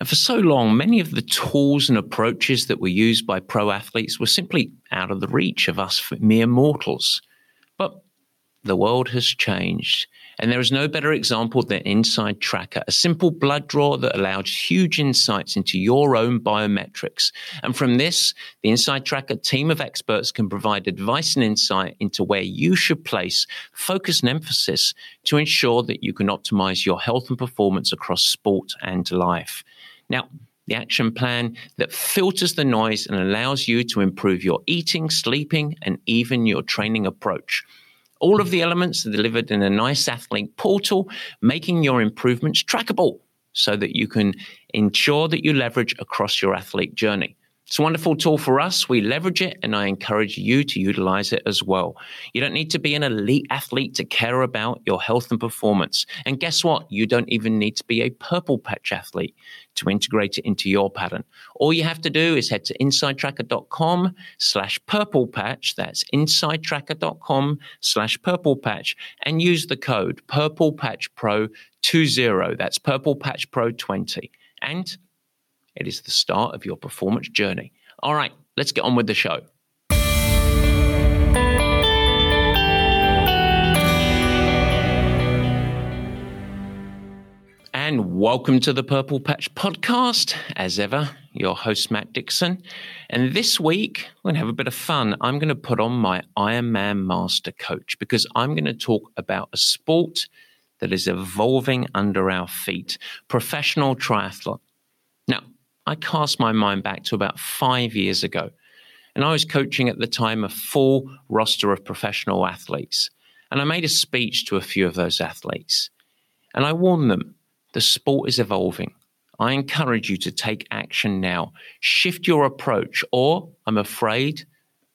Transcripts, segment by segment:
And for so long, many of the tools and approaches that were used by pro athletes were simply out of the reach of us mere mortals. But the world has changed, and there is no better example than Inside Tracker, a simple blood draw that allows huge insights into your own biometrics. And from this, the Inside Tracker team of experts can provide advice and insight into where you should place focus and emphasis to ensure that you can optimize your health and performance across sport and life. Now, the action plan that filters the noise and allows you to improve your eating, sleeping, and even your training approach. All of the elements are delivered in a nice athlete portal, making your improvements trackable so that you can ensure that you leverage across your athlete journey. It's a wonderful tool for us. We leverage it, and I encourage you to utilize it as well. You don't need to be an elite athlete to care about your health and performance. And guess what? You don't even need to be a purple patch athlete to integrate it into your pattern. All you have to do is head to insidetracker.com slash purple patch. That's insidetracker.com slash purple patch and use the code purple patch pro 20. That's purple patch pro 20. And it is the start of your performance journey. All right, let's get on with the show. And welcome to the Purple Patch Podcast. As ever, your host, Matt Dixon. And this week, we're going to have a bit of fun. I'm going to put on my Ironman Master Coach because I'm going to talk about a sport that is evolving under our feet professional triathlon. I cast my mind back to about five years ago. And I was coaching at the time a full roster of professional athletes. And I made a speech to a few of those athletes. And I warned them the sport is evolving. I encourage you to take action now. Shift your approach, or I'm afraid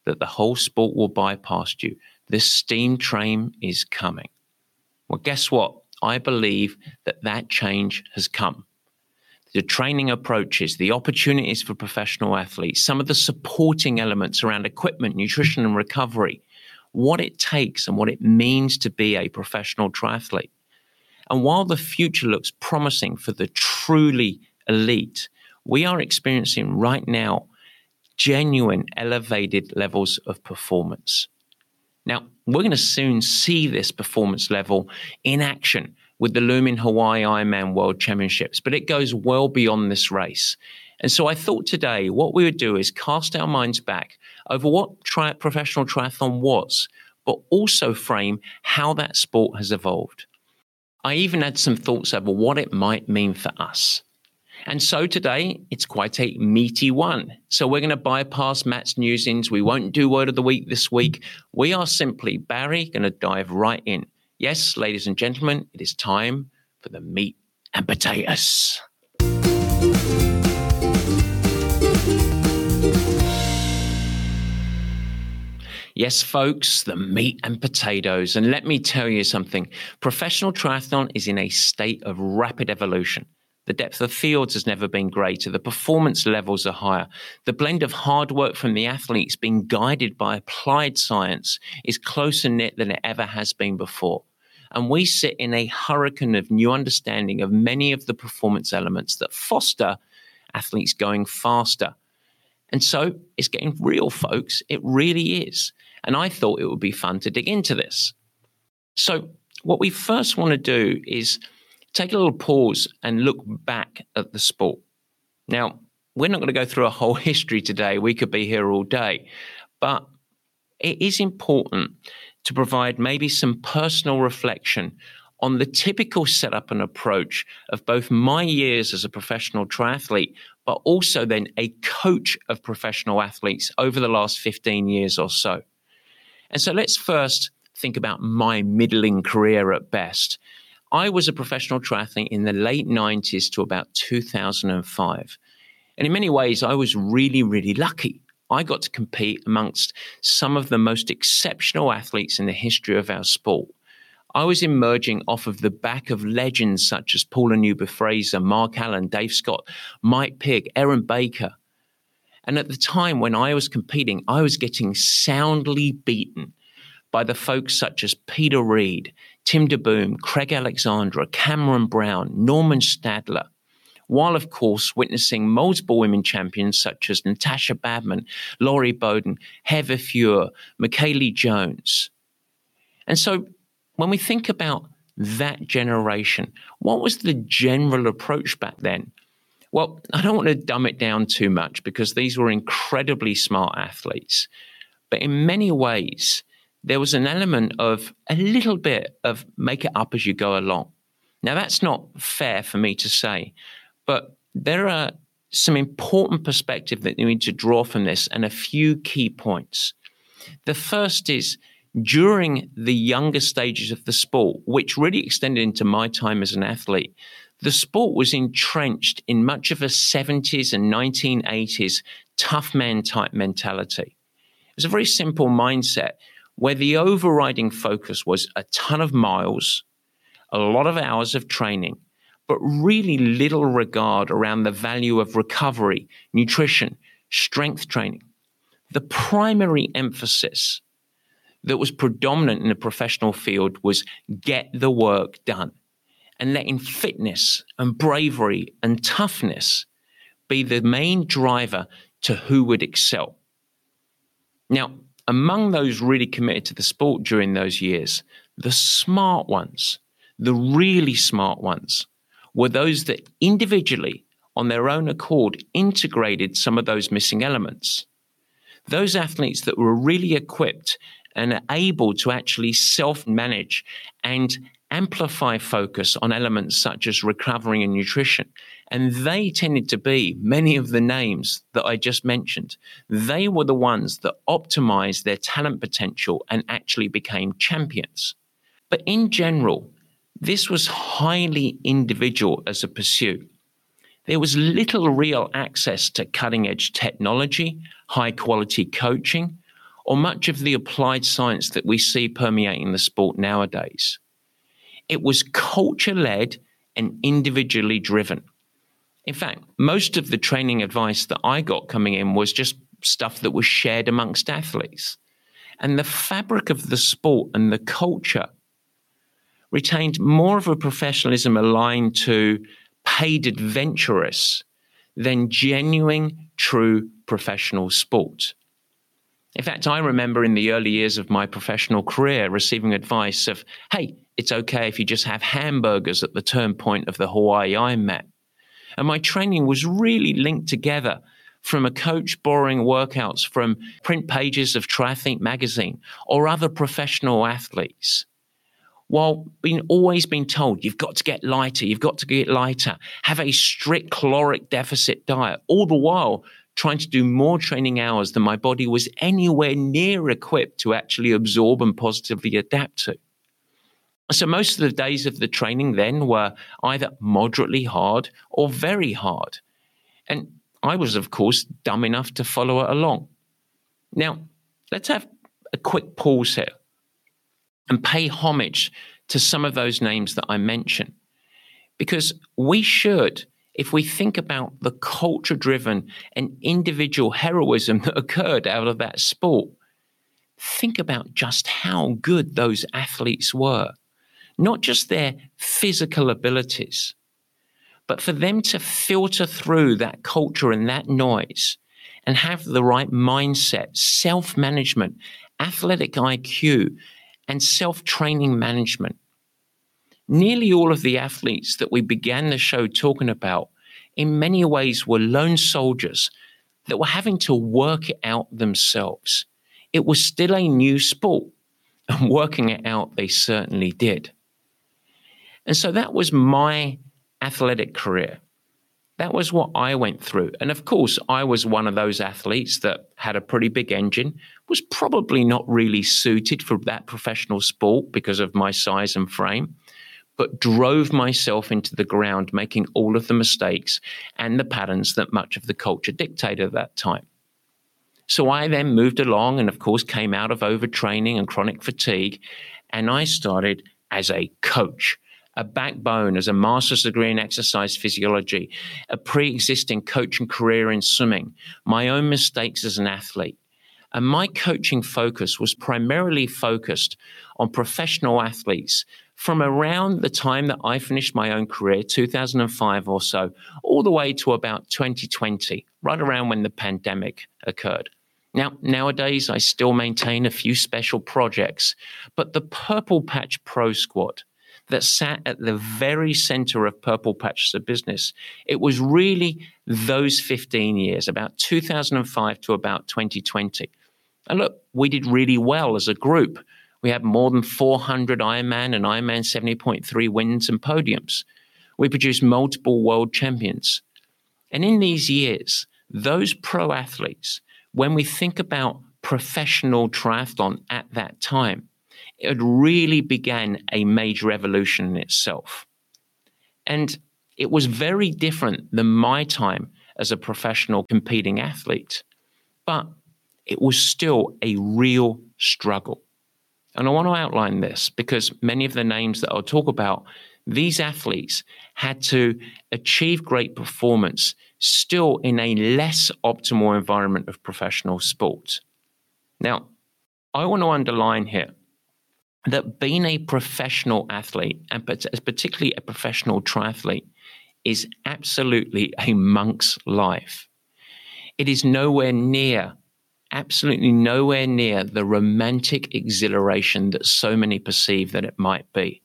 that the whole sport will bypass you. This steam train is coming. Well, guess what? I believe that that change has come the training approaches, the opportunities for professional athletes, some of the supporting elements around equipment, nutrition, and recovery, what it takes and what it means to be a professional triathlete. And while the future looks promising for the truly elite, we are experiencing right now genuine elevated levels of performance. Now, we're going to soon see this performance level in action with the looming Hawaii Ironman World Championships, but it goes well beyond this race. And so I thought today what we would do is cast our minds back over what tri- professional triathlon was, but also frame how that sport has evolved. I even had some thoughts over what it might mean for us. And so today, it's quite a meaty one. So we're going to bypass Matt's musings. We won't do word of the week this week. We are simply, Barry, going to dive right in. Yes, ladies and gentlemen, it is time for the meat and potatoes. Yes, folks, the meat and potatoes. And let me tell you something professional triathlon is in a state of rapid evolution. The depth of fields has never been greater. The performance levels are higher. The blend of hard work from the athletes being guided by applied science is closer knit than it ever has been before. And we sit in a hurricane of new understanding of many of the performance elements that foster athletes going faster. And so it's getting real, folks. It really is. And I thought it would be fun to dig into this. So, what we first want to do is take a little pause and look back at the sport. Now, we're not going to go through a whole history today. We could be here all day. But it is important to provide maybe some personal reflection on the typical setup and approach of both my years as a professional triathlete, but also then a coach of professional athletes over the last 15 years or so. And so let's first think about my middling career at best. I was a professional triathlete in the late 90s to about 2005. And in many ways, I was really, really lucky. I got to compete amongst some of the most exceptional athletes in the history of our sport. I was emerging off of the back of legends such as Paula Newby Fraser, Mark Allen, Dave Scott, Mike Pigg, Erin Baker. And at the time when I was competing, I was getting soundly beaten by the folks such as Peter Reid, Tim DeBoom, Craig Alexander, Cameron Brown, Normann Stadler, while of course witnessing multiple women champions such as Natasha Badman, Lori Bowden, Heather Fuhr, Michellie Jones. And so when we think about that generation, what was the general approach back then? Well, I don't want to dumb it down too much because these were incredibly smart athletes. But in many ways, there was an element of a little bit of make it up as you go along. Now, that's not fair for me to say, but there are some important perspective that you need to draw from this and a few key points. The first is during the younger stages of the sport, which really extended into my time as an athlete, the sport was entrenched in much of a 70s and 1980s tough man type mentality. It was a very simple mindset where the overriding focus was a ton of miles, a lot of hours of training, but really little regard around the value of recovery, nutrition, strength training. The primary emphasis that was predominant in the professional field was get the work done and letting fitness and bravery and toughness be the main driver to who would excel. Now, among those really committed to the sport during those years, the smart ones, the really smart ones, were those that individually, on their own accord, integrated some of those missing elements. Those athletes that were really equipped and able to actually self manage and amplify focus on elements such as recovering and nutrition. And they tended to be many of the names that I just mentioned. They were the ones that optimized their talent potential and actually became champions. But in general, this was highly individual as a pursuit. There was little real access to cutting edge technology, high quality coaching, or much of the applied science that we see permeating the sport nowadays. It was culture led and individually driven. In fact, most of the training advice that I got coming in was just stuff that was shared amongst athletes. And the fabric of the sport and the culture retained more of a professionalism aligned to paid adventurous than genuine, true professional sport. In fact, I remember in the early years of my professional career receiving advice of, hey, it's okay if you just have hamburgers at the turn point of the Hawaii Ironman. And my training was really linked together from a coach borrowing workouts from print pages of Triathlete magazine or other professional athletes. While being always being told you've got to get lighter, you've got to get lighter, have a strict caloric deficit diet, all the while trying to do more training hours than my body was anywhere near equipped to actually absorb and positively adapt to. So most of the days of the training then were either moderately hard or very hard. And I was, of course, dumb enough to follow it along. Now, let's have a quick pause here and pay homage to some of those names that I mentioned. Because we should if we think about the culture driven and individual heroism that occurred out of that sport, think about just how good those athletes were. Not just their physical abilities, but for them to filter through that culture and that noise and have the right mindset, self management, athletic IQ, and self training management nearly all of the athletes that we began the show talking about, in many ways, were lone soldiers that were having to work it out themselves. It was still a new sport, and working it out, they certainly did. And so that was my athletic career. That was what I went through. And of course, I was one of those athletes that had a pretty big engine, was probably not really suited for that professional sport because of my size and frame but drove myself into the ground, making all of the mistakes and the patterns that much of the culture dictated at that time. So I then moved along and, of course, came out of overtraining and chronic fatigue. And I started as a coach, a backbone as a master's degree in exercise physiology, a pre existing coaching career in swimming, my own mistakes as an athlete. And my coaching focus was primarily focused on professional athletes from around the time that I finished my own career, 2005 or so, all the way to about 2020, right around when the pandemic occurred. Now, nowadays, I still maintain a few special projects, but the Purple Patch Pro Squad that sat at the very center of Purple Patch as a business, it was really those 15 years, about 2005 to about 2020. And look, we did really well as a group. We had more than 400 Ironman and Ironman 70.3 wins and podiums. We produced multiple world champions. And in these years, those pro athletes, when we think about professional triathlon at that time, it really began a major evolution in itself. And it was very different than my time as a professional competing athlete, but it was still a real struggle. And I want to outline this because many of the names that I'll talk about, these athletes had to achieve great performance still in a less optimal environment of professional sport. Now, I want to underline here that being a professional athlete, and particularly a professional triathlete, is absolutely a monk's life. It is nowhere near, absolutely nowhere near the romantic exhilaration that so many perceive that it might be.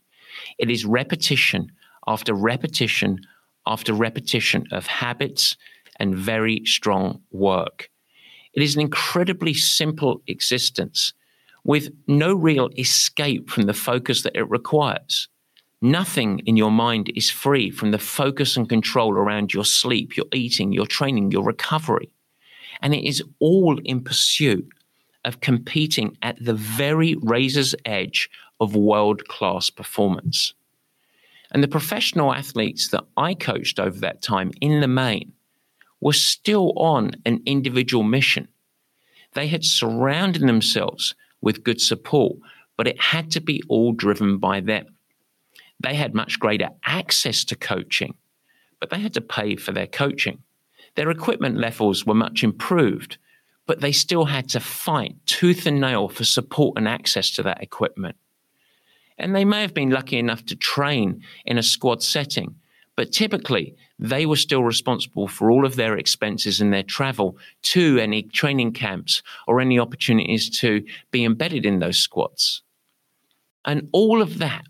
It is repetition after repetition after repetition of habits and very strong work. It is an incredibly simple existence with no real escape from the focus that it requires. Nothing in your mind is free from the focus and control around your sleep, your eating, your training, your recovery. And it is all in pursuit of competing at the very razor's edge of world class performance. And the professional athletes that I coached over that time in the main were still on an individual mission. They had surrounded themselves with good support, but it had to be all driven by them. They had much greater access to coaching, but they had to pay for their coaching. Their equipment levels were much improved, but they still had to fight tooth and nail for support and access to that equipment. And they may have been lucky enough to train in a squad setting, but typically they were still responsible for all of their expenses and their travel to any training camps or any opportunities to be embedded in those squads. And all of that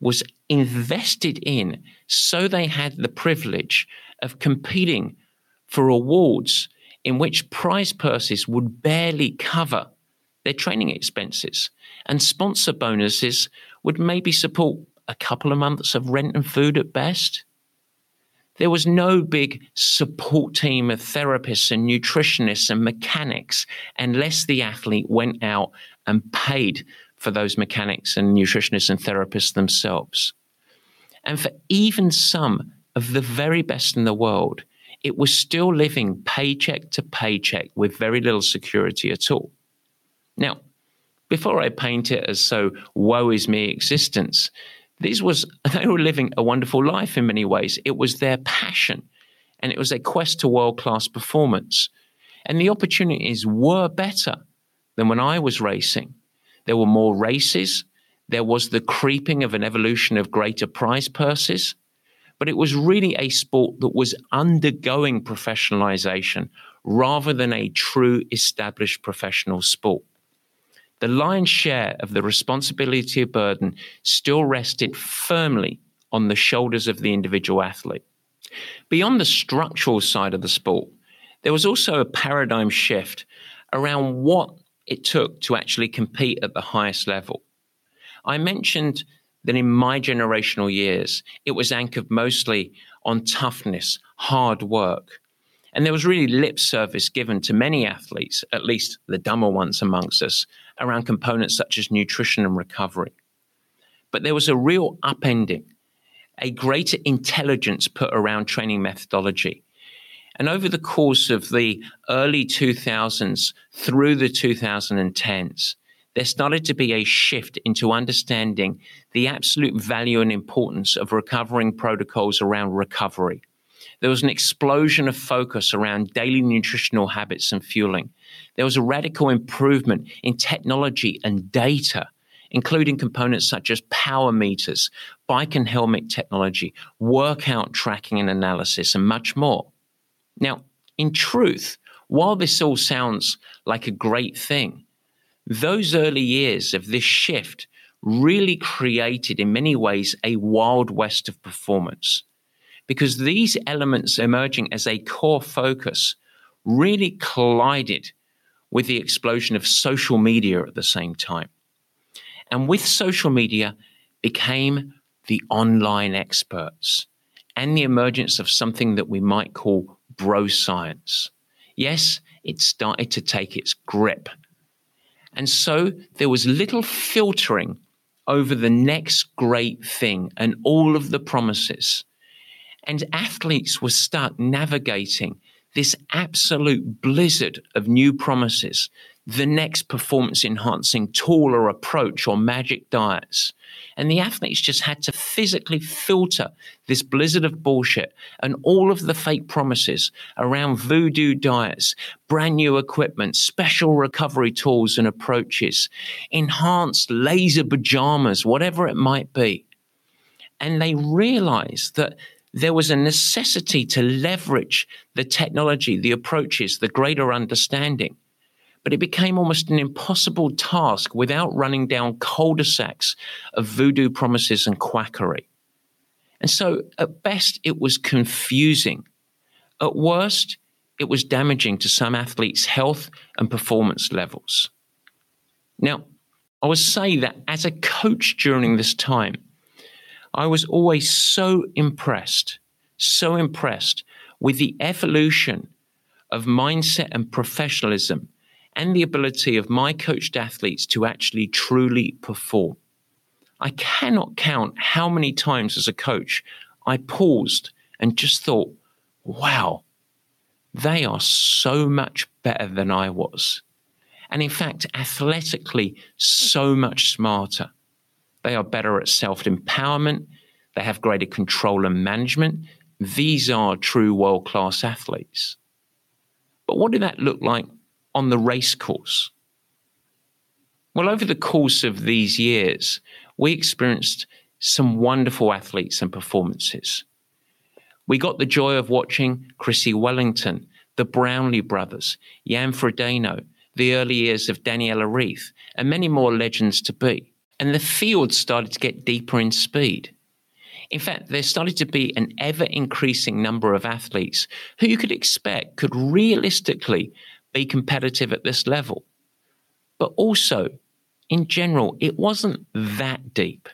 was invested in so they had the privilege of competing for awards in which prize purses would barely cover their training expenses and sponsor bonuses would maybe support a couple of months of rent and food at best. There was no big support team of therapists and nutritionists and mechanics unless the athlete went out and paid for those mechanics and nutritionists and therapists themselves. And for even some of the very best in the world, it was still living paycheck to paycheck with very little security at all. Now, before I paint it as so woe is me existence, these was they were living a wonderful life in many ways. It was their passion, and it was a quest to world class performance. And the opportunities were better than when I was racing. There were more races. There was the creeping of an evolution of greater prize purses. But it was really a sport that was undergoing professionalization rather than a true established professional sport the lion's share of the responsibility of burden still rested firmly on the shoulders of the individual athlete. Beyond the structural side of the sport, there was also a paradigm shift around what it took to actually compete at the highest level. I mentioned that in my generational years, it was anchored mostly on toughness, hard work. And there was really lip service given to many athletes, at least the dumber ones amongst us, around components such as nutrition and recovery. But there was a real upending, a greater intelligence put around training methodology. And over the course of the early 2000s through the 2010s, there started to be a shift into understanding the absolute value and importance of recovering protocols around recovery. There was an explosion of focus around daily nutritional habits and fueling. There was a radical improvement in technology and data, including components such as power meters, bike and helmet technology, workout tracking and analysis, and much more. Now, in truth, while this all sounds like a great thing, those early years of this shift really created, in many ways, a wild west of performance. Because these elements emerging as a core focus really collided with the explosion of social media at the same time. And with social media became the online experts and the emergence of something that we might call bro science. Yes, it started to take its grip and so there was little filtering over the next great thing and all of the promises. And athletes were stuck navigating this absolute blizzard of new promises the next performance enhancing tool or approach or magic diets. And the athletes just had to physically filter this blizzard of bullshit and all of the fake promises around voodoo diets, brand new equipment, special recovery tools and approaches, enhanced laser pajamas, whatever it might be. And they realized that there was a necessity to leverage the technology, the approaches, the greater understanding but it became almost an impossible task without running down cul-de-sacs of voodoo promises and quackery. And so, at best, it was confusing. At worst, it was damaging to some athletes' health and performance levels. Now, I would say that as a coach during this time, I was always so impressed, so impressed with the evolution of mindset and professionalism and the ability of my coached athletes to actually truly perform. I cannot count how many times as a coach I paused and just thought, wow, they are so much better than I was. And in fact, athletically, so much smarter. They are better at self empowerment, they have greater control and management. These are true world class athletes. But what did that look like on the race course? Well, over the course of these years, we experienced some wonderful athletes and performances. We got the joy of watching Chrissie Wellington, the Brownlee brothers, Jan Frodeno, the early years of Daniela Ryf, and many more legends to be. And the field started to get deeper in speed. In fact, there started to be an ever increasing number of athletes who you could expect could realistically be competitive at this level. But also, in general, it wasn't that deep.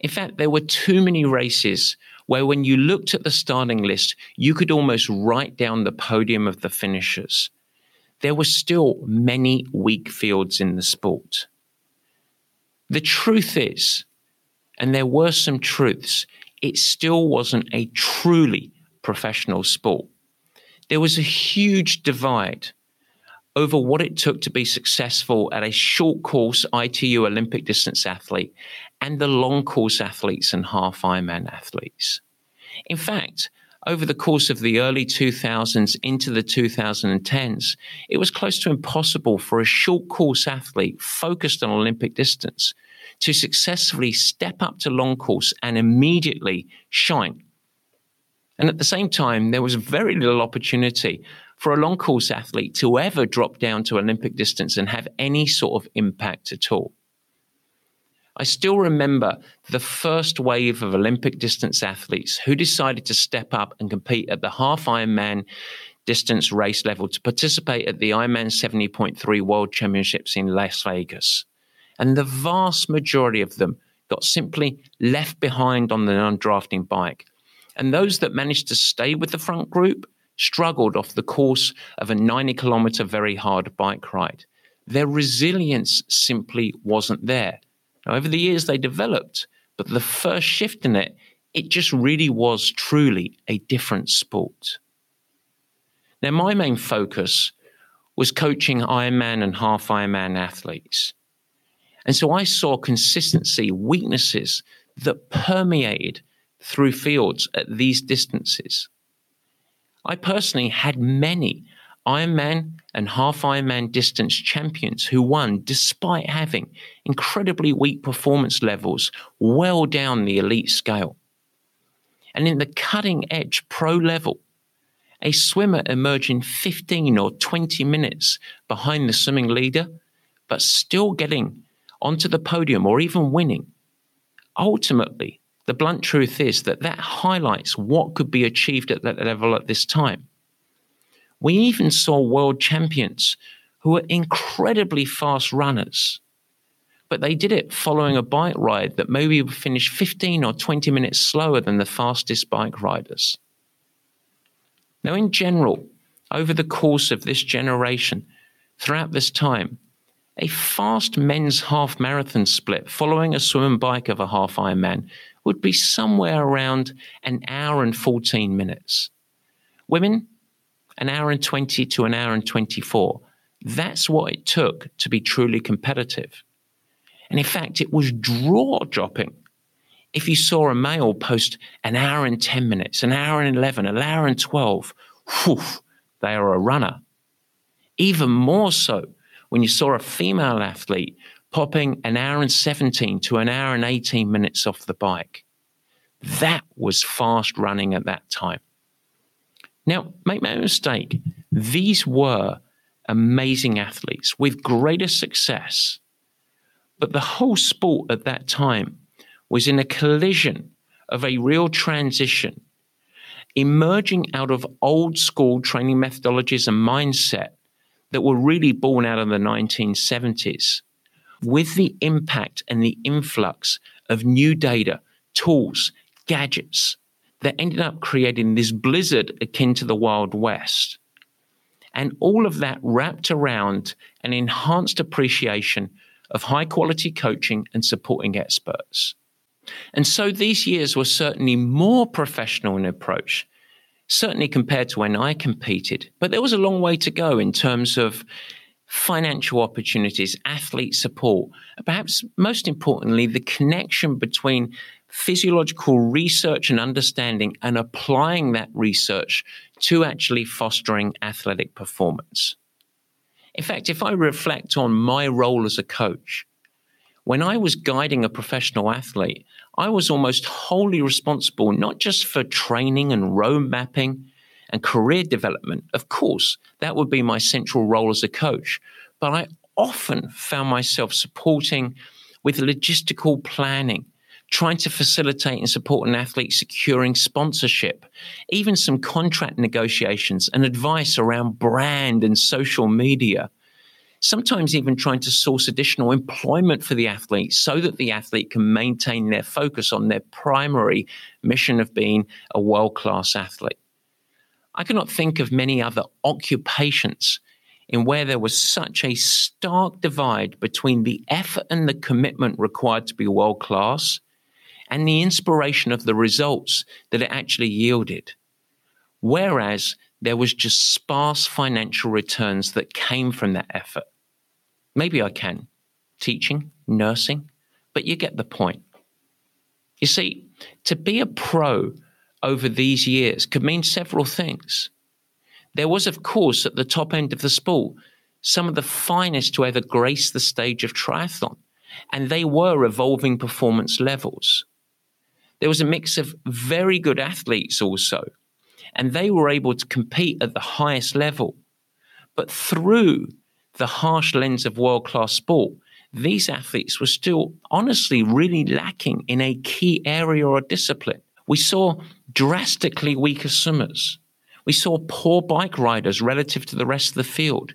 In fact, there were too many races where, when you looked at the starting list, you could almost write down the podium of the finishers. There were still many weak fields in the sport. The truth is, and there were some truths, it still wasn't a truly professional sport. There was a huge divide over what it took to be successful at a short course ITU Olympic distance athlete and the long course athletes and half Ironman athletes. In fact, over the course of the early 2000s into the 2010s, it was close to impossible for a short course athlete focused on Olympic distance to successfully step up to long course and immediately shine. And at the same time, there was very little opportunity for a long course athlete to ever drop down to Olympic distance and have any sort of impact at all. I still remember the first wave of Olympic distance athletes who decided to step up and compete at the half Ironman distance race level to participate at the Ironman 70.3 World Championships in Las Vegas. And the vast majority of them got simply left behind on the undrafting bike. And those that managed to stay with the front group struggled off the course of a 90 kilometer very hard bike ride. Their resilience simply wasn't there. Now, over the years, they developed, but the first shift in it, it just really was truly a different sport. Now, my main focus was coaching Ironman and half Ironman athletes. And so I saw consistency, weaknesses that permeated through fields at these distances. I personally had many Ironman and half Ironman distance champions who won despite having incredibly weak performance levels well down the elite scale. And in the cutting edge pro level, a swimmer emerging 15 or 20 minutes behind the swimming leader, but still getting onto the podium or even winning. Ultimately, the blunt truth is that that highlights what could be achieved at that level at this time. We even saw world champions who were incredibly fast runners, but they did it following a bike ride that maybe finished 15 or 20 minutes slower than the fastest bike riders. Now, in general, over the course of this generation, throughout this time, a fast men's half marathon split following a swim and bike of a half Ironman would be somewhere around an hour and 14 minutes. Women, an hour and 20 to an hour and 24. That's what it took to be truly competitive. And in fact, it was draw dropping. If you saw a male post an hour and 10 minutes, an hour and 11, an hour and 12, whew, they are a runner. Even more so when you saw a female athlete popping an hour and 17 to an hour and 18 minutes off the bike. That was fast running at that time. Now, make no mistake, these were amazing athletes with greater success. But the whole sport at that time was in a collision of a real transition, emerging out of old school training methodologies and mindset that were really born out of the 1970s with the impact and the influx of new data, tools, gadgets that ended up creating this blizzard akin to the Wild West. And all of that wrapped around an enhanced appreciation of high quality coaching and supporting experts. And so these years were certainly more professional in approach, certainly compared to when I competed. But there was a long way to go in terms of financial opportunities, athlete support, perhaps most importantly, the connection between physiological research and understanding and applying that research to actually fostering athletic performance. In fact, if I reflect on my role as a coach, when I was guiding a professional athlete, I was almost wholly responsible not just for training and road mapping and career development. Of course, that would be my central role as a coach. But I often found myself supporting with logistical planning, trying to facilitate and support an athlete securing sponsorship, even some contract negotiations and advice around brand and social media. Sometimes even trying to source additional employment for the athlete so that the athlete can maintain their focus on their primary mission of being a world class athlete. I cannot think of many other occupations in where there was such a stark divide between the effort and the commitment required to be world class and the inspiration of the results that it actually yielded. Whereas there was just sparse financial returns that came from that effort. Maybe I can. Teaching, nursing, but you get the point. You see, to be a pro over these years could mean several things. There was, of course, at the top end of the sport, some of the finest to ever grace the stage of triathlon, and they were evolving performance levels. There was a mix of very good athletes also, and they were able to compete at the highest level. But through the harsh lens of world class sport, these athletes were still honestly really lacking in a key area or discipline. We saw drastically weaker swimmers. We saw poor bike riders relative to the rest of the field.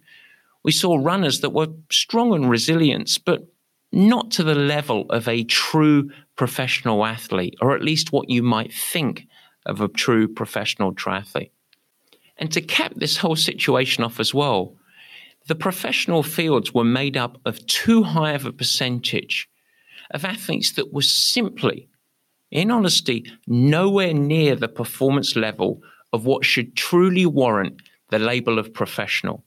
We saw runners that were strong and resilient, but not to the level of a true professional athlete, or at least what you might think of a true professional triathlete. And to cap this whole situation off as well, the professional fields were made up of too high of a percentage of athletes that were simply in honesty, nowhere near the performance level of what should truly warrant the label of professional.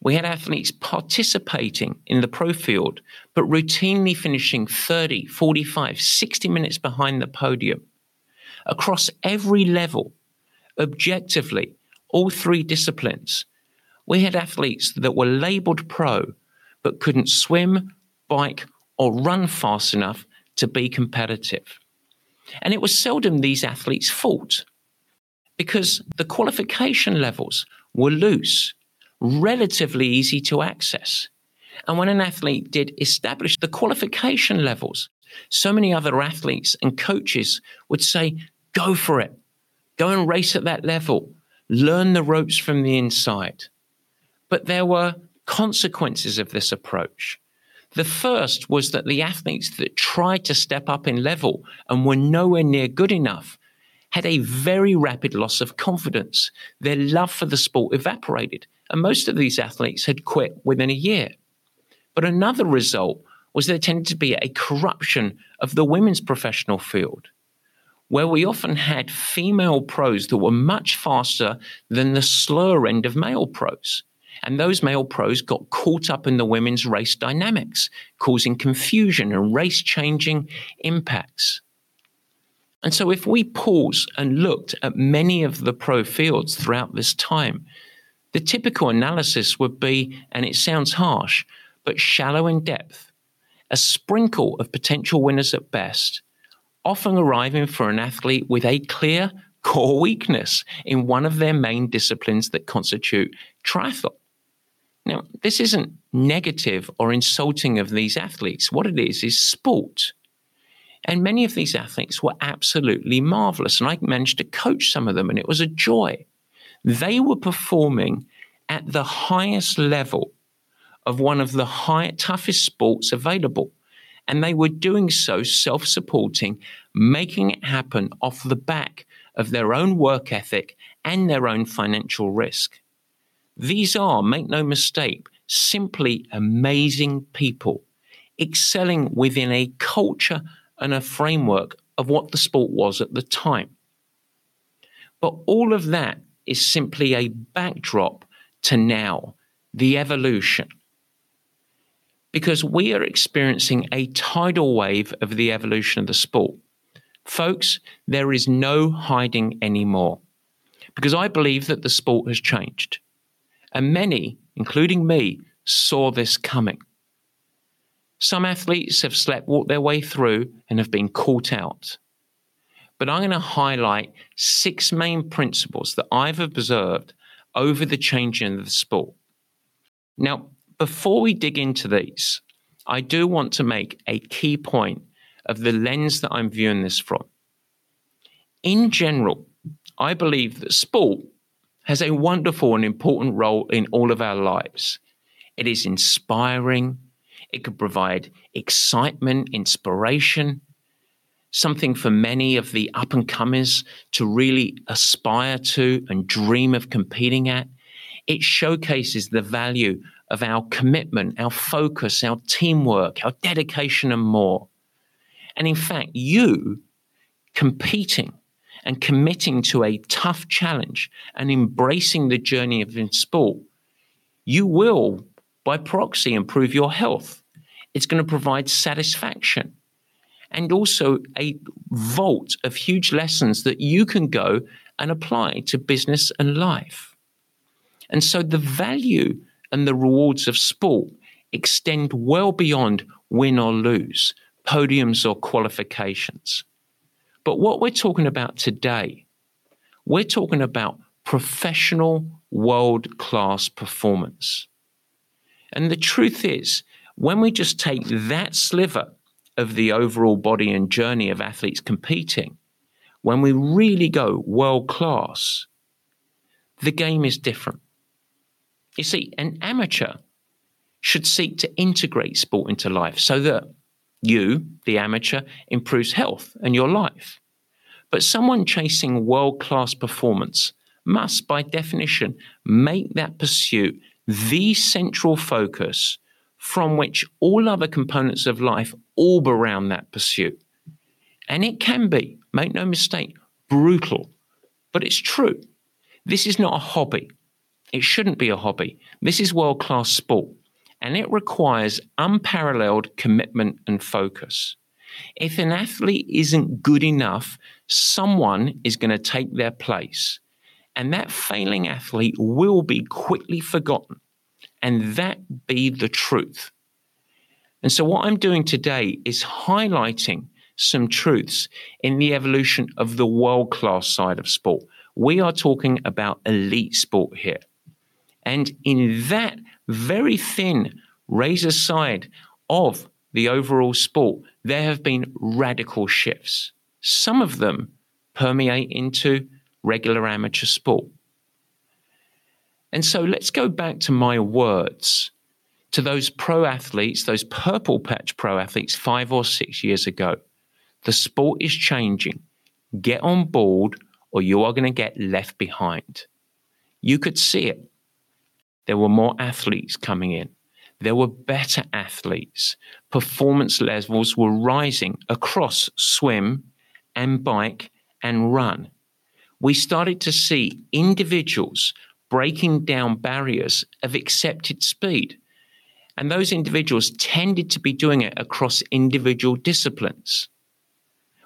We had athletes participating in the pro field, but routinely finishing 30, 45, 60 minutes behind the podium. Across every level, objectively, all three disciplines, we had athletes that were labeled pro, but couldn't swim, bike, or run fast enough to be competitive. And it was seldom these athletes' fault because the qualification levels were loose, relatively easy to access. And when an athlete did establish the qualification levels, so many other athletes and coaches would say, go for it, go and race at that level, learn the ropes from the inside. But there were consequences of this approach. The first was that the athletes that tried to step up in level and were nowhere near good enough had a very rapid loss of confidence. Their love for the sport evaporated, and most of these athletes had quit within a year. But another result was there tended to be a corruption of the women's professional field, where we often had female pros that were much faster than the slower end of male pros. And those male pros got caught up in the women's race dynamics, causing confusion and race changing impacts. And so, if we pause and looked at many of the pro fields throughout this time, the typical analysis would be, and it sounds harsh, but shallow in depth, a sprinkle of potential winners at best, often arriving for an athlete with a clear core weakness in one of their main disciplines that constitute triathlon. Now, this isn't negative or insulting of these athletes. What it is, is sport. And many of these athletes were absolutely marvelous. And I managed to coach some of them, and it was a joy. They were performing at the highest level of one of the high, toughest sports available. And they were doing so self supporting, making it happen off the back of their own work ethic and their own financial risk. These are, make no mistake, simply amazing people excelling within a culture and a framework of what the sport was at the time. But all of that is simply a backdrop to now, the evolution. Because we are experiencing a tidal wave of the evolution of the sport. Folks, there is no hiding anymore. Because I believe that the sport has changed. And many, including me, saw this coming. Some athletes have slept walked their way through and have been caught out. But I'm going to highlight six main principles that I've observed over the changing of the sport. Now, before we dig into these, I do want to make a key point of the lens that I'm viewing this from. In general, I believe that sport has a wonderful and important role in all of our lives. It is inspiring, it could provide excitement, inspiration, something for many of the up and comers to really aspire to and dream of competing at. It showcases the value of our commitment, our focus, our teamwork, our dedication, and more. And in fact, you competing and committing to a tough challenge and embracing the journey of in sport, you will, by proxy, improve your health. It's going to provide satisfaction and also a vault of huge lessons that you can go and apply to business and life. And so the value and the rewards of sport extend well beyond win or lose, podiums or qualifications. But what we're talking about today, we're talking about professional world class performance. And the truth is, when we just take that sliver of the overall body and journey of athletes competing, when we really go world class, the game is different. You see, an amateur should seek to integrate sport into life so that you, the amateur, improves health and your life. But someone chasing world class performance must, by definition, make that pursuit the central focus from which all other components of life orb around that pursuit. And it can be, make no mistake, brutal, but it's true. This is not a hobby. It shouldn't be a hobby. This is world class sport, and it requires unparalleled commitment and focus. If an athlete isn't good enough, someone is going to take their place. And that failing athlete will be quickly forgotten. And that be the truth. And so, what I'm doing today is highlighting some truths in the evolution of the world class side of sport. We are talking about elite sport here. And in that very thin razor side of the overall sport, there have been radical shifts. Some of them permeate into regular amateur sport. And so let's go back to my words to those pro athletes, those purple patch pro athletes five or six years ago. The sport is changing. Get on board or you are going to get left behind. You could see it. There were more athletes coming in. There were better athletes. Performance levels were rising across swim and bike and run. We started to see individuals breaking down barriers of accepted speed. And those individuals tended to be doing it across individual disciplines,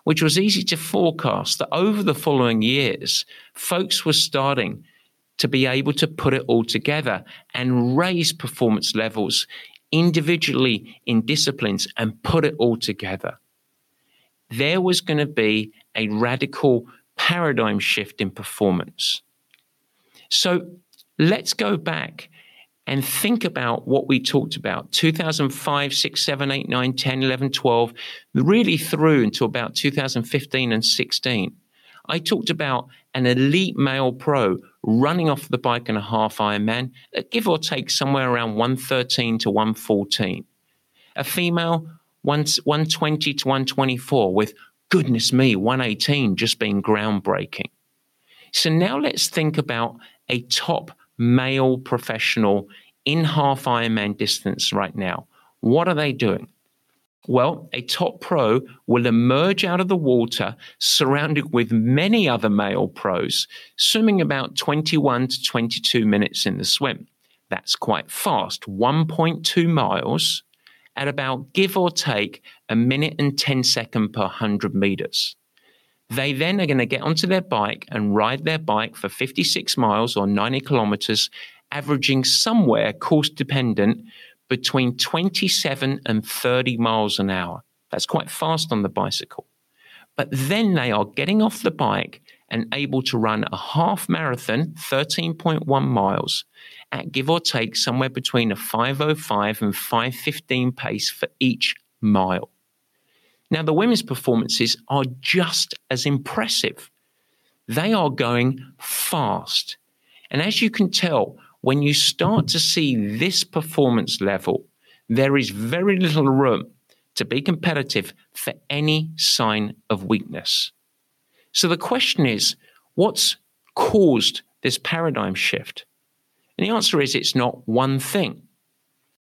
which was easy to forecast that over the following years, folks were starting to be able to put it all together and raise performance levels individually in disciplines and put it all together. There was going to be a radical paradigm shift in performance. So let's go back and think about what we talked about 2005, 6, 7, 8, 9, 10, 11, 12, really through until about 2015 and 16. I talked about an elite male pro running off the bike in a half Ironman, give or take somewhere around 113 to 114. A female, 120 to 124, with goodness me, 118 just being groundbreaking. So now let's think about a top male professional in half Ironman distance right now. What are they doing? Well, a top pro will emerge out of the water surrounded with many other male pros, swimming about 21 to 22 minutes in the swim. That's quite fast, 1.2 miles at about give or take a minute and 10 second per 100 meters. They then are going to get onto their bike and ride their bike for 56 miles or 90 kilometers, averaging somewhere course dependent between 27 and 30 miles an hour. That's quite fast on the bicycle. But then they are getting off the bike and able to run a half marathon, 13.1 miles, at give or take somewhere between a 505 and 515 pace for each mile. Now, the women's performances are just as impressive. They are going fast. And as you can tell, when you start to see this performance level, there is very little room to be competitive for any sign of weakness. So the question is what's caused this paradigm shift? And the answer is it's not one thing.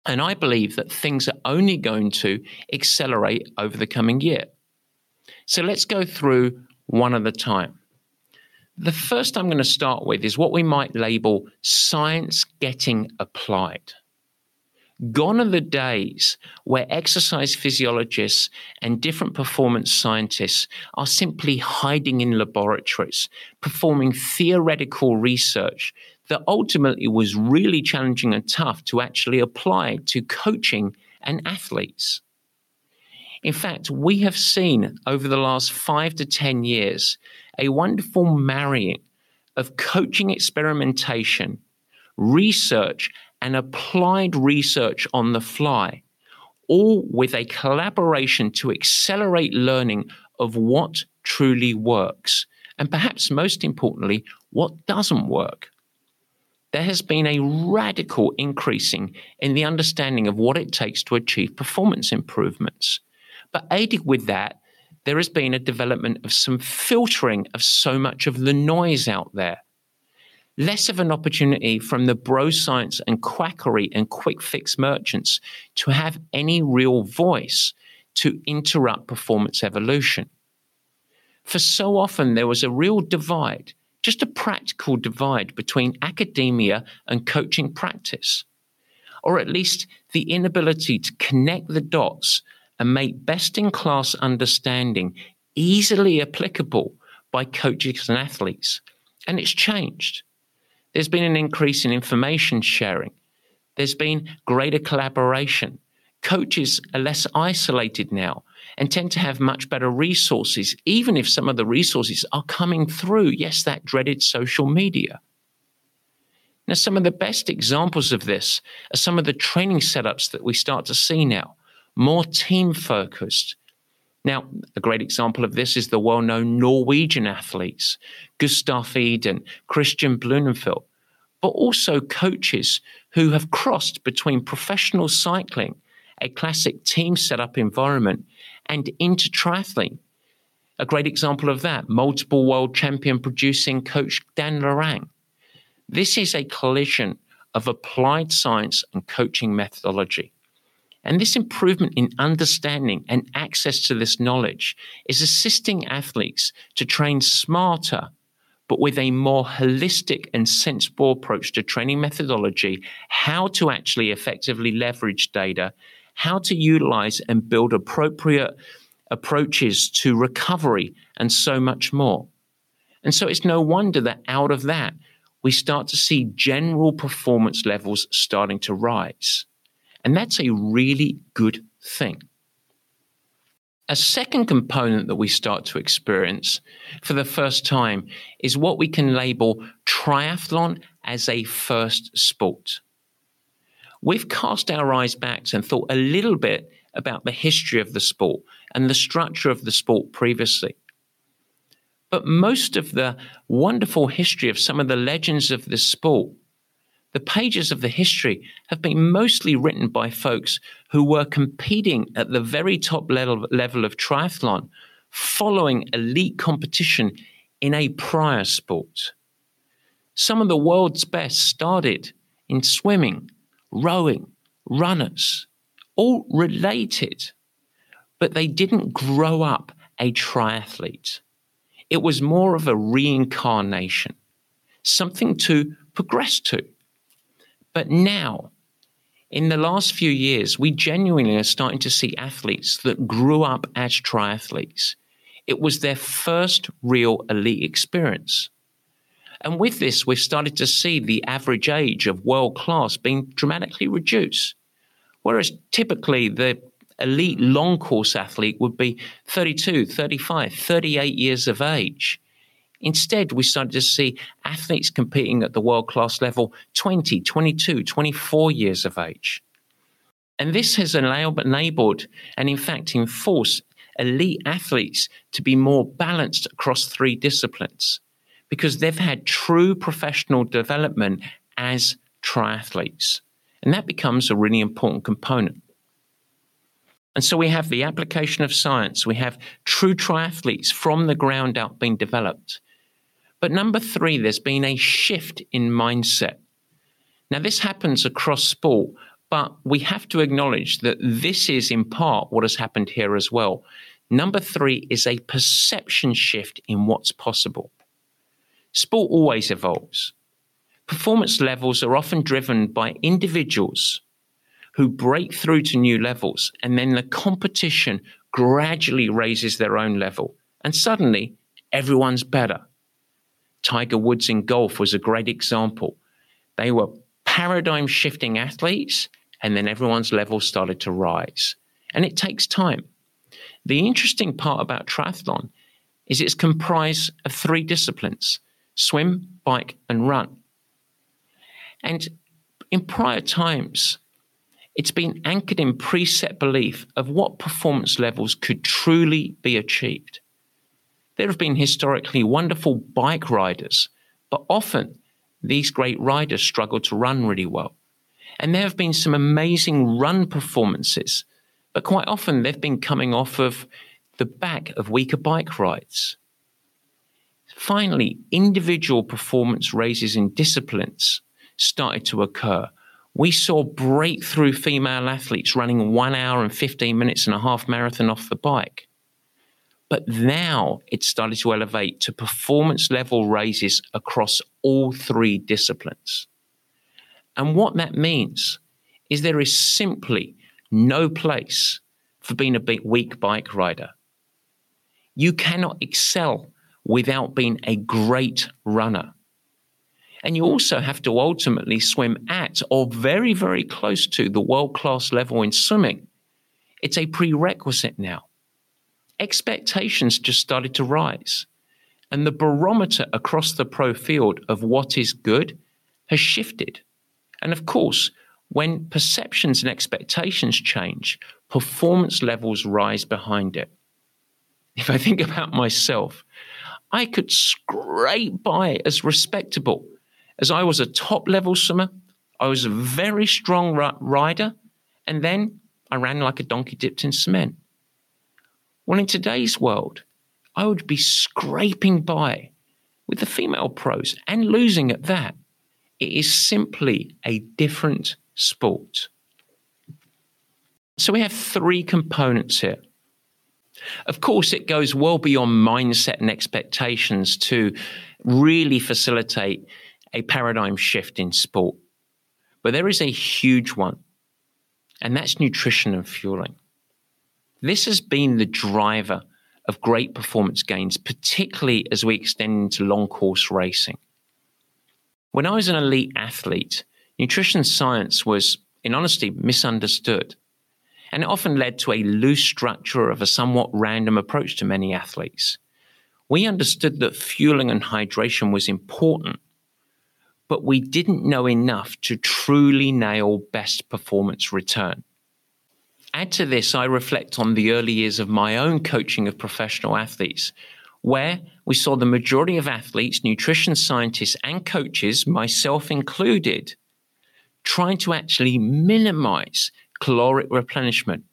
And I believe that things are only going to accelerate over the coming year. So let's go through one at a time. The first I'm going to start with is what we might label science getting applied. Gone are the days where exercise physiologists and different performance scientists are simply hiding in laboratories, performing theoretical research that ultimately was really challenging and tough to actually apply to coaching and athletes. In fact, we have seen over the last five to 10 years a wonderful marrying of coaching experimentation, research, and applied research on the fly, all with a collaboration to accelerate learning of what truly works, and perhaps most importantly, what doesn't work. There has been a radical increasing in the understanding of what it takes to achieve performance improvements. But aided with that, there has been a development of some filtering of so much of the noise out there. Less of an opportunity from the bro science and quackery and quick fix merchants to have any real voice to interrupt performance evolution. For so often, there was a real divide just a practical divide between academia and coaching practice, or at least the inability to connect the dots and make best in class understanding easily applicable by coaches and athletes. And it's changed. There's been an increase in information sharing, there's been greater collaboration. Coaches are less isolated now and tend to have much better resources, even if some of the resources are coming through, yes, that dreaded social media. Now, some of the best examples of this are some of the training setups that we start to see now, more team focused. Now, a great example of this is the well known Norwegian athletes, Gustav Iden, Kristian Blummenfelt, but also coaches who have crossed between professional cycling, a classic team setup environment, and into triathlon. A great example of that, multiple world champion producing coach Dan Lorang. This is a collision of applied science and coaching methodology. And this improvement in understanding and access to this knowledge is assisting athletes to train smarter, but with a more holistic and sensible approach to training methodology, how to actually effectively leverage data, how to utilize and build appropriate approaches to recovery, and so much more. And so it's no wonder that out of that, we start to see general performance levels starting to rise. And that's a really good thing. A second component that we start to experience for the first time is what we can label triathlon as a first sport. We've cast our eyes back and thought a little bit about the history of the sport and the structure of the sport previously. But most of the wonderful history of some of the legends of the sport the pages of the history have been mostly written by folks who were competing at the very top level, level of triathlon, following elite competition in a prior sport. Some of the world's best started in swimming, rowing, runners, all related, but they didn't grow up a triathlete. It was more of a reincarnation, something to progress to. But now, in the last few years, we genuinely are starting to see athletes that grew up as triathletes. It was their first real elite experience. And with this, we've started to see the average age of world class being dramatically reduced. Whereas typically the elite long course athlete would be 32, 35, 38 years of age. Instead, we started to see athletes competing at the world class level 20, 22, 24 years of age. And this has enabled and, in fact, enforced elite athletes to be more balanced across three disciplines because they've had true professional development as triathletes. And that becomes a really important component. And so we have the application of science, we have true triathletes from the ground up being developed. But number three, there's been a shift in mindset. Now, this happens across sport, but we have to acknowledge that this is in part what has happened here as well. Number three is a perception shift in what's possible. Sport always evolves. Performance levels are often driven by individuals who break through to new levels, and then the competition gradually raises their own level. And suddenly, everyone's better. Tiger Woods in golf was a great example. They were paradigm shifting athletes, and then everyone's level started to rise. And it takes time. The interesting part about triathlon is it's comprised of three disciplines swim, bike, and run. And in prior times, it's been anchored in preset belief of what performance levels could truly be achieved. There have been historically wonderful bike riders, but often these great riders struggle to run really well. And there have been some amazing run performances, but quite often they've been coming off of the back of weaker bike rides. Finally, individual performance raises in disciplines started to occur. We saw breakthrough female athletes running one hour and 15 minutes and a half marathon off the bike. But now it's started to elevate to performance level raises across all three disciplines. And what that means is there is simply no place for being a weak bike rider. You cannot excel without being a great runner. And you also have to ultimately swim at or very, very close to the world class level in swimming. It's a prerequisite now. Expectations just started to rise. And the barometer across the pro field of what is good has shifted. And of course, when perceptions and expectations change, performance levels rise behind it. If I think about myself, I could scrape by as respectable as I was a top level swimmer. I was a very strong rider, and then I ran like a donkey dipped in cement. Well, in today's world, I would be scraping by with the female pros and losing at that. It is simply a different sport. So we have three components here. Of course, it goes well beyond mindset and expectations to really facilitate a paradigm shift in sport. But there is a huge one, and that's nutrition and fueling. This has been the driver of great performance gains, particularly as we extend into long course racing. When I was an elite athlete, nutrition science was, in honesty, misunderstood. And it often led to a loose structure of a somewhat random approach to many athletes. We understood that fueling and hydration was important, but we didn't know enough to truly nail best performance return. Add to this, I reflect on the early years of my own coaching of professional athletes, where we saw the majority of athletes, nutrition scientists, and coaches, myself included, trying to actually minimize caloric replenishment.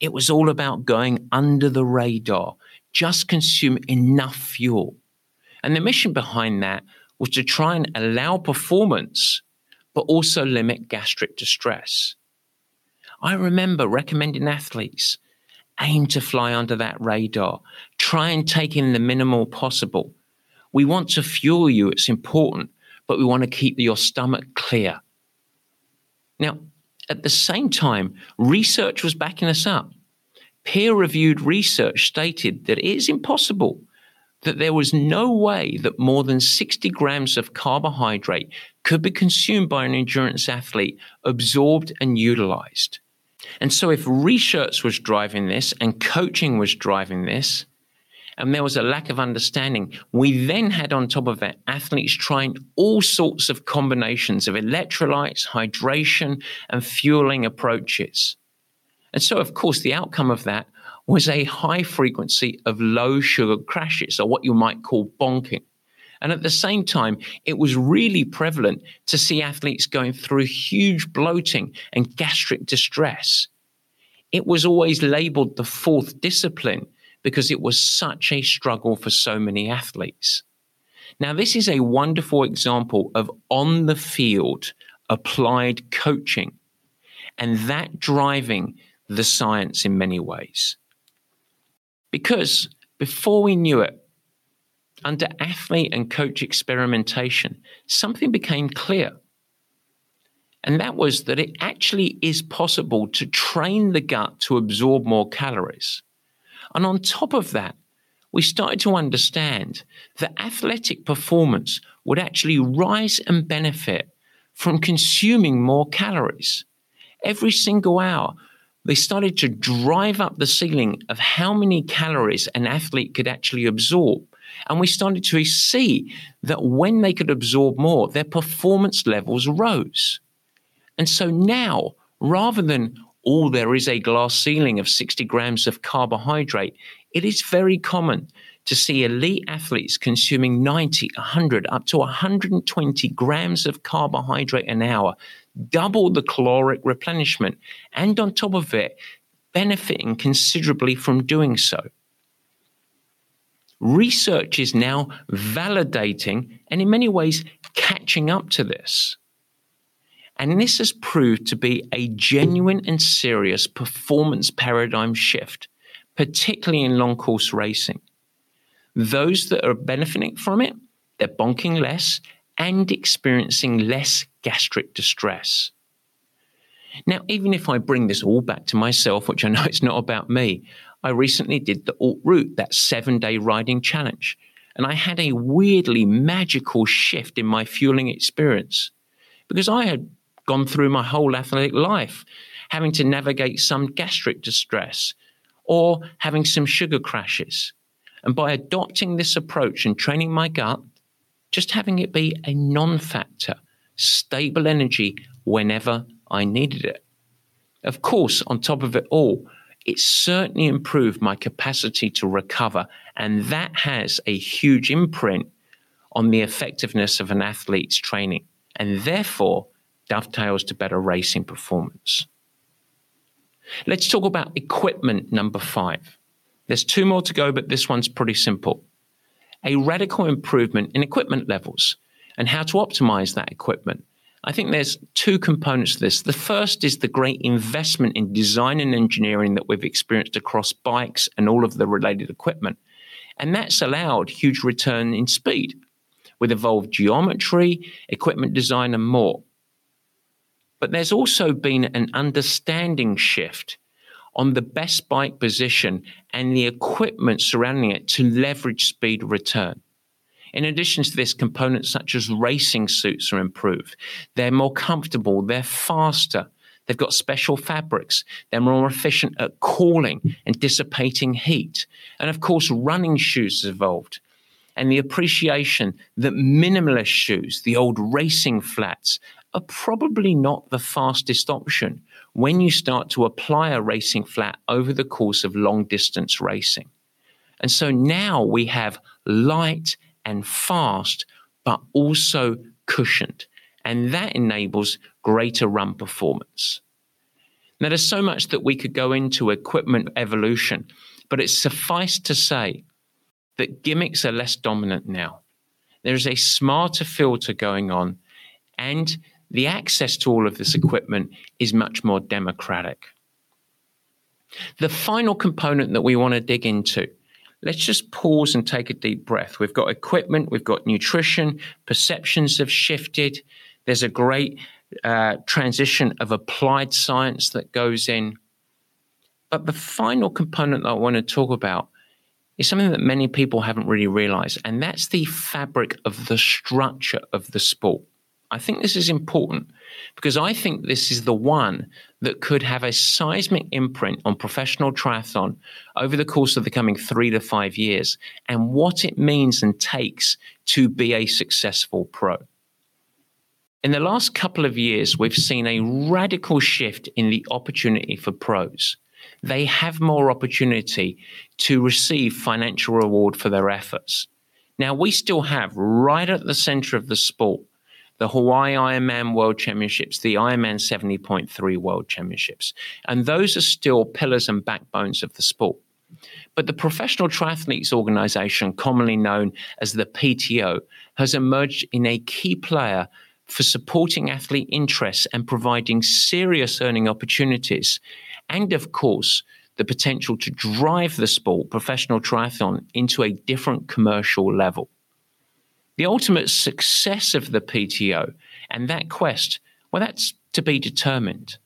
It was all about going under the radar, just consume enough fuel. And the mission behind that was to try and allow performance, but also limit gastric distress. I remember recommending athletes aim to fly under that radar, try and take in the minimal possible. We want to fuel you, it's important, but we want to keep your stomach clear. Now, at the same time, research was backing us up. Peer reviewed research stated that it is impossible that there was no way that more than 60 grams of carbohydrate could be consumed by an endurance athlete, absorbed and utilized. And so, if research was driving this and coaching was driving this, and there was a lack of understanding. We then had on top of that athletes trying all sorts of combinations of electrolytes, hydration, and fueling approaches. And so, of course, the outcome of that was a high frequency of low sugar crashes, or what you might call bonking. And at the same time, it was really prevalent to see athletes going through huge bloating and gastric distress. It was always labeled the fourth discipline because it was such a struggle for so many athletes. Now, this is a wonderful example of on the field applied coaching and that driving the science in many ways. Because before we knew it, under athlete and coach experimentation, something became clear. And that was that it actually is possible to train the gut to absorb more calories. And on top of that, we started to understand that athletic performance would actually rise and benefit from consuming more calories. Every single hour, they started to drive up the ceiling of how many calories an athlete could actually absorb. And we started to see that when they could absorb more, their performance levels rose. And so now, rather than oh, there is a glass ceiling of 60 grams of carbohydrate, it is very common to see elite athletes consuming 90, 100, up to 120 grams of carbohydrate an hour, double the caloric replenishment, and on top of it, benefiting considerably from doing so. Research is now validating and, in many ways, catching up to this. And this has proved to be a genuine and serious performance paradigm shift, particularly in long course racing. Those that are benefiting from it, they're bonking less and experiencing less gastric distress. Now, even if I bring this all back to myself, which I know it's not about me, I recently did the Alt Route, that seven day riding challenge, and I had a weirdly magical shift in my fueling experience because I had gone through my whole athletic life having to navigate some gastric distress or having some sugar crashes. And by adopting this approach and training my gut, just having it be a non factor, stable energy whenever I needed it. Of course, on top of it all, it certainly improved my capacity to recover. And that has a huge imprint on the effectiveness of an athlete's training and therefore dovetails to better racing performance. Let's talk about equipment number five. There's two more to go, but this one's pretty simple. A radical improvement in equipment levels and how to optimize that equipment. I think there's two components to this. The first is the great investment in design and engineering that we've experienced across bikes and all of the related equipment. And that's allowed huge return in speed with evolved geometry, equipment design, and more. But there's also been an understanding shift on the best bike position and the equipment surrounding it to leverage speed return. In addition to this, components such as racing suits are improved. They're more comfortable, they're faster, they've got special fabrics, they're more efficient at cooling and dissipating heat. And of course, running shoes have evolved. And the appreciation that minimalist shoes, the old racing flats, are probably not the fastest option when you start to apply a racing flat over the course of long distance racing. And so now we have light and fast, but also cushioned. And that enables greater run performance. Now, there's so much that we could go into equipment evolution, but it's suffice to say that gimmicks are less dominant now. There is a smarter filter going on, and the access to all of this equipment is much more democratic. The final component that we want to dig into let's just pause and take a deep breath. We've got equipment, we've got nutrition, perceptions have shifted. There's a great uh, transition of applied science that goes in. But the final component that I want to talk about is something that many people haven't really realized, and that's the fabric of the structure of the sport. I think this is important because I think this is the one that could have a seismic imprint on professional triathlon over the course of the coming three to five years and what it means and takes to be a successful pro. In the last couple of years, we've seen a radical shift in the opportunity for pros. They have more opportunity to receive financial reward for their efforts. Now, we still have right at the center of the sport the Hawaii Ironman World Championships, the Ironman 70.3 World Championships. And those are still pillars and backbones of the sport. But the Professional Triathletes Organization, commonly known as the PTO, has emerged in a key player for supporting athlete interests and providing serious earning opportunities. And of course, the potential to drive the sport, professional triathlon, into a different commercial level. The ultimate success of the PTO and that quest, well, that's to be determined.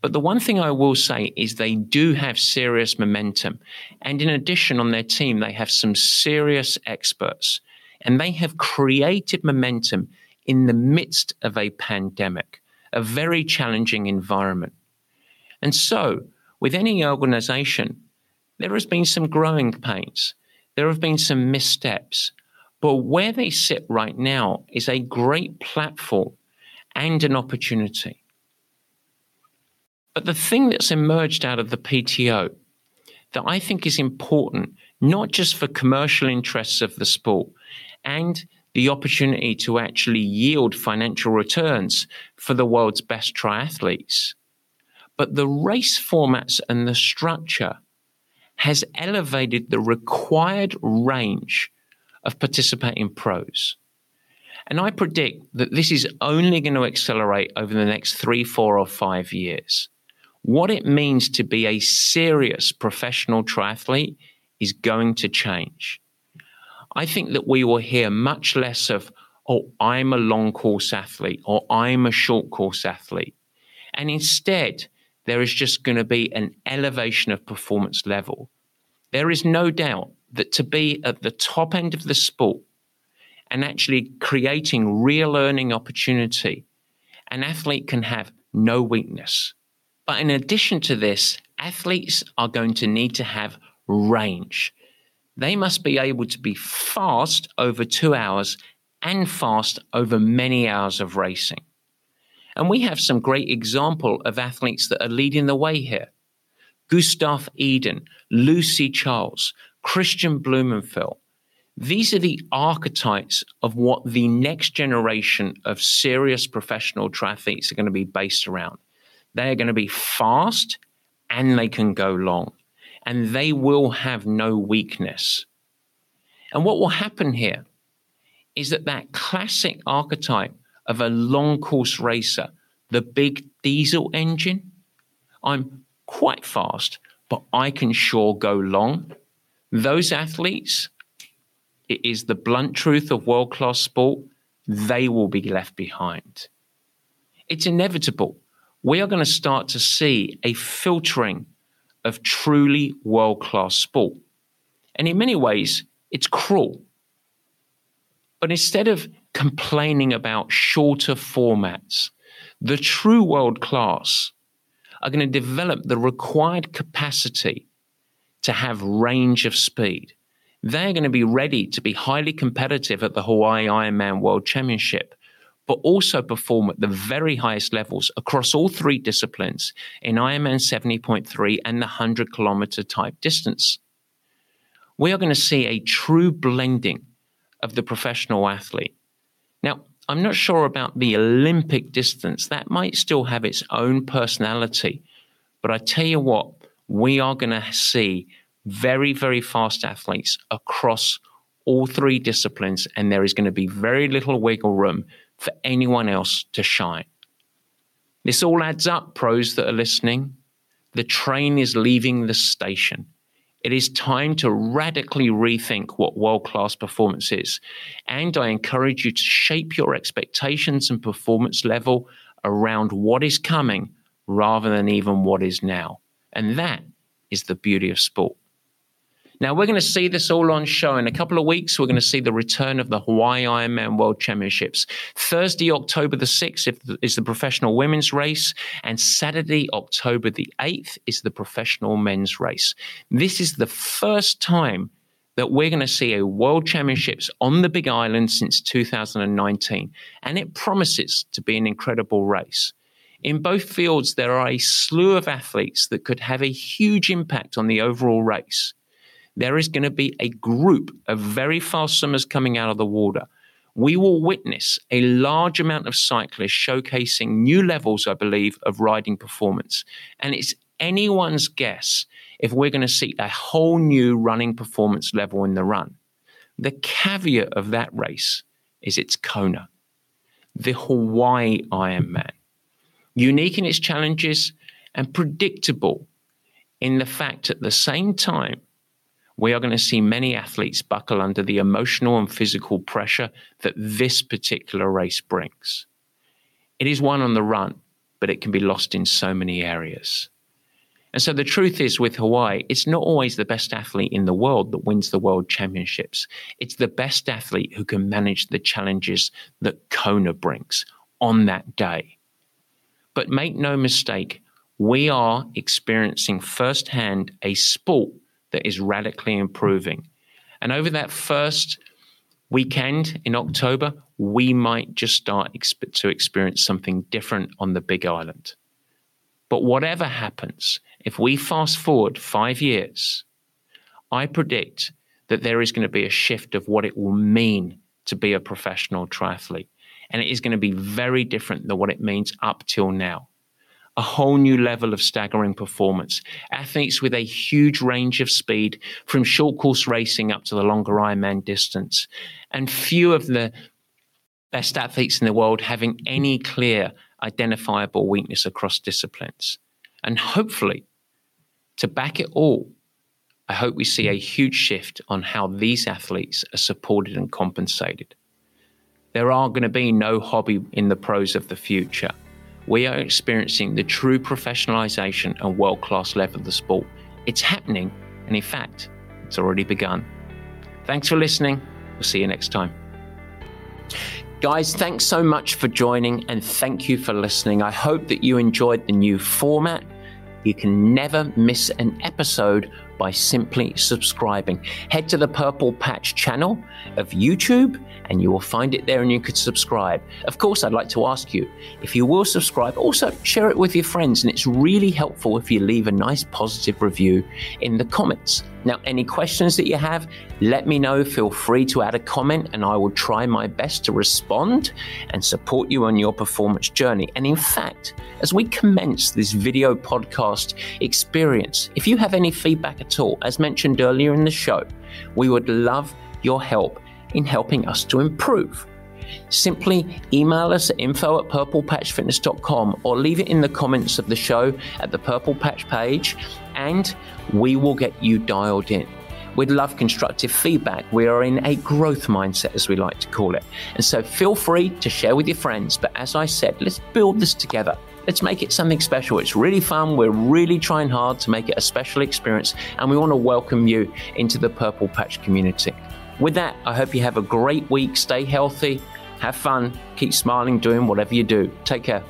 But the one thing I will say is they do have serious momentum. And in addition, on their team, they have some serious experts. And they have created momentum in the midst of a pandemic, a very challenging environment. And so, with any organization, there has been some growing pains, there have been some missteps, but where they sit right now is a great platform and an opportunity. But the thing that's emerged out of the PTO that I think is important, not just for commercial interests of the sport and the opportunity to actually yield financial returns for the world's best triathletes, but the race formats and the structure has elevated the required range of participating pros. And I predict that this is only going to accelerate over the next three, four, or five years. what it means to be a serious professional triathlete is going to change. I think that we will hear much less of, oh, I'm a long course athlete or I'm a short course athlete. And instead, there is just going to be an elevation of performance level. There is no doubt that to be at the top end of the sport and actually creating real learning opportunity, an athlete can have no weakness. But in addition to this, athletes are going to need to have range. They must be able to be fast over two hours and fast over many hours of racing. And we have some great example of athletes that are leading the way here. Gustav Iden, Lucy Charles, Kristian Blummenfelt. These are the archetypes of what the next generation of serious professional triathletes are going to be based around. They are going to be fast and they can go long, and they will have no weakness. And what will happen here is that that classic archetype of a long course racer, the big diesel engine. I'm quite fast, but I can sure go long. Those athletes, it is the blunt truth of world class sport, they will be left behind. It's inevitable. We are going to start to see a filtering of truly world class sport. And in many ways, it's cruel. But instead of complaining about shorter formats. The true world class are going to develop the required capacity to have range of speed. They're going to be ready to be highly competitive at the Hawaii Ironman World Championship, but also perform at the very highest levels across all three disciplines in Ironman 70.3 and the 100 kilometer type distance. We are going to see a true blending of the professional athlete now, I'm not sure about the Olympic distance. That might still have its own personality. But I tell you what, we are going to see very, very fast athletes across all three disciplines, and there is going to be very little wiggle room for anyone else to shine. This all adds up, pros that are listening. The train is leaving the station. It is time to radically rethink what world class performance is. And I encourage you to shape your expectations and performance level around what is coming rather than even what is now. And that is the beauty of sport. Now, we're going to see this all on show. In a couple of weeks, we're going to see the return of the Hawaii Ironman World Championships. Thursday, October the 6th is the professional women's race, and Saturday, October the 8th is the professional men's race. This is the first time that we're going to see a World Championships on the Big Island since 2019, and it promises to be an incredible race. In both fields, there are a slew of athletes that could have a huge impact on the overall race there is going to be a group of very fast swimmers coming out of the water. We will witness a large amount of cyclists showcasing new levels, I believe, of riding performance. And it's anyone's guess if we're going to see a whole new running performance level in the run. The caveat of that race is it's Kona, the Hawaii Ironman. Unique in its challenges and predictable in the fact at the same time we are going to see many athletes buckle under the emotional and physical pressure that this particular race brings. It is won on the run, but it can be lost in so many areas. And so the truth is with Hawaii, it's not always the best athlete in the world that wins the world championships. It's the best athlete who can manage the challenges that Kona brings on that day. But make no mistake, we are experiencing firsthand a sport that is radically improving. And over that first weekend in October, we might just start exp- to experience something different on the Big Island. But whatever happens, if we fast forward five years, I predict that there is going to be a shift of what it will mean to be a professional triathlete. And it is going to be very different than what it means up till now a whole new level of staggering performance. Athletes with a huge range of speed from short course racing up to the longer Ironman distance. And few of the best athletes in the world having any clear identifiable weakness across disciplines. And hopefully, to back it all, I hope we see a huge shift on how these athletes are supported and compensated. There are going to be no hobby in the pros of the future. We are experiencing the true professionalization and world class level of the sport. It's happening, and in fact, it's already begun. Thanks for listening. We'll see you next time. Guys, thanks so much for joining and thank you for listening. I hope that you enjoyed the new format. You can never miss an episode by simply subscribing. Head to the Purple Patch channel of YouTube and you will find it there and you could subscribe. Of course, I'd like to ask you if you will subscribe, also share it with your friends. And it's really helpful if you leave a nice positive review in the comments. Now, any questions that you have, let me know. Feel free to add a comment, and I will try my best to respond and support you on your performance journey. And in fact, as we commence this video podcast experience, if you have any feedback at all, as mentioned earlier in the show, we would love your help in helping us to improve. Simply email us at info at purplepatchfitness.com or leave it in the comments of the show at the Purple Patch page, and we will get you dialed in. We'd love constructive feedback. We are in a growth mindset, as we like to call it. And so feel free to share with your friends. But as I said, let's build this together. Let's make it something special. It's really fun. We're really trying hard to make it a special experience, and we want to welcome you into the Purple Patch community. With that, I hope you have a great week. Stay healthy, have fun, keep smiling, doing whatever you do. Take care.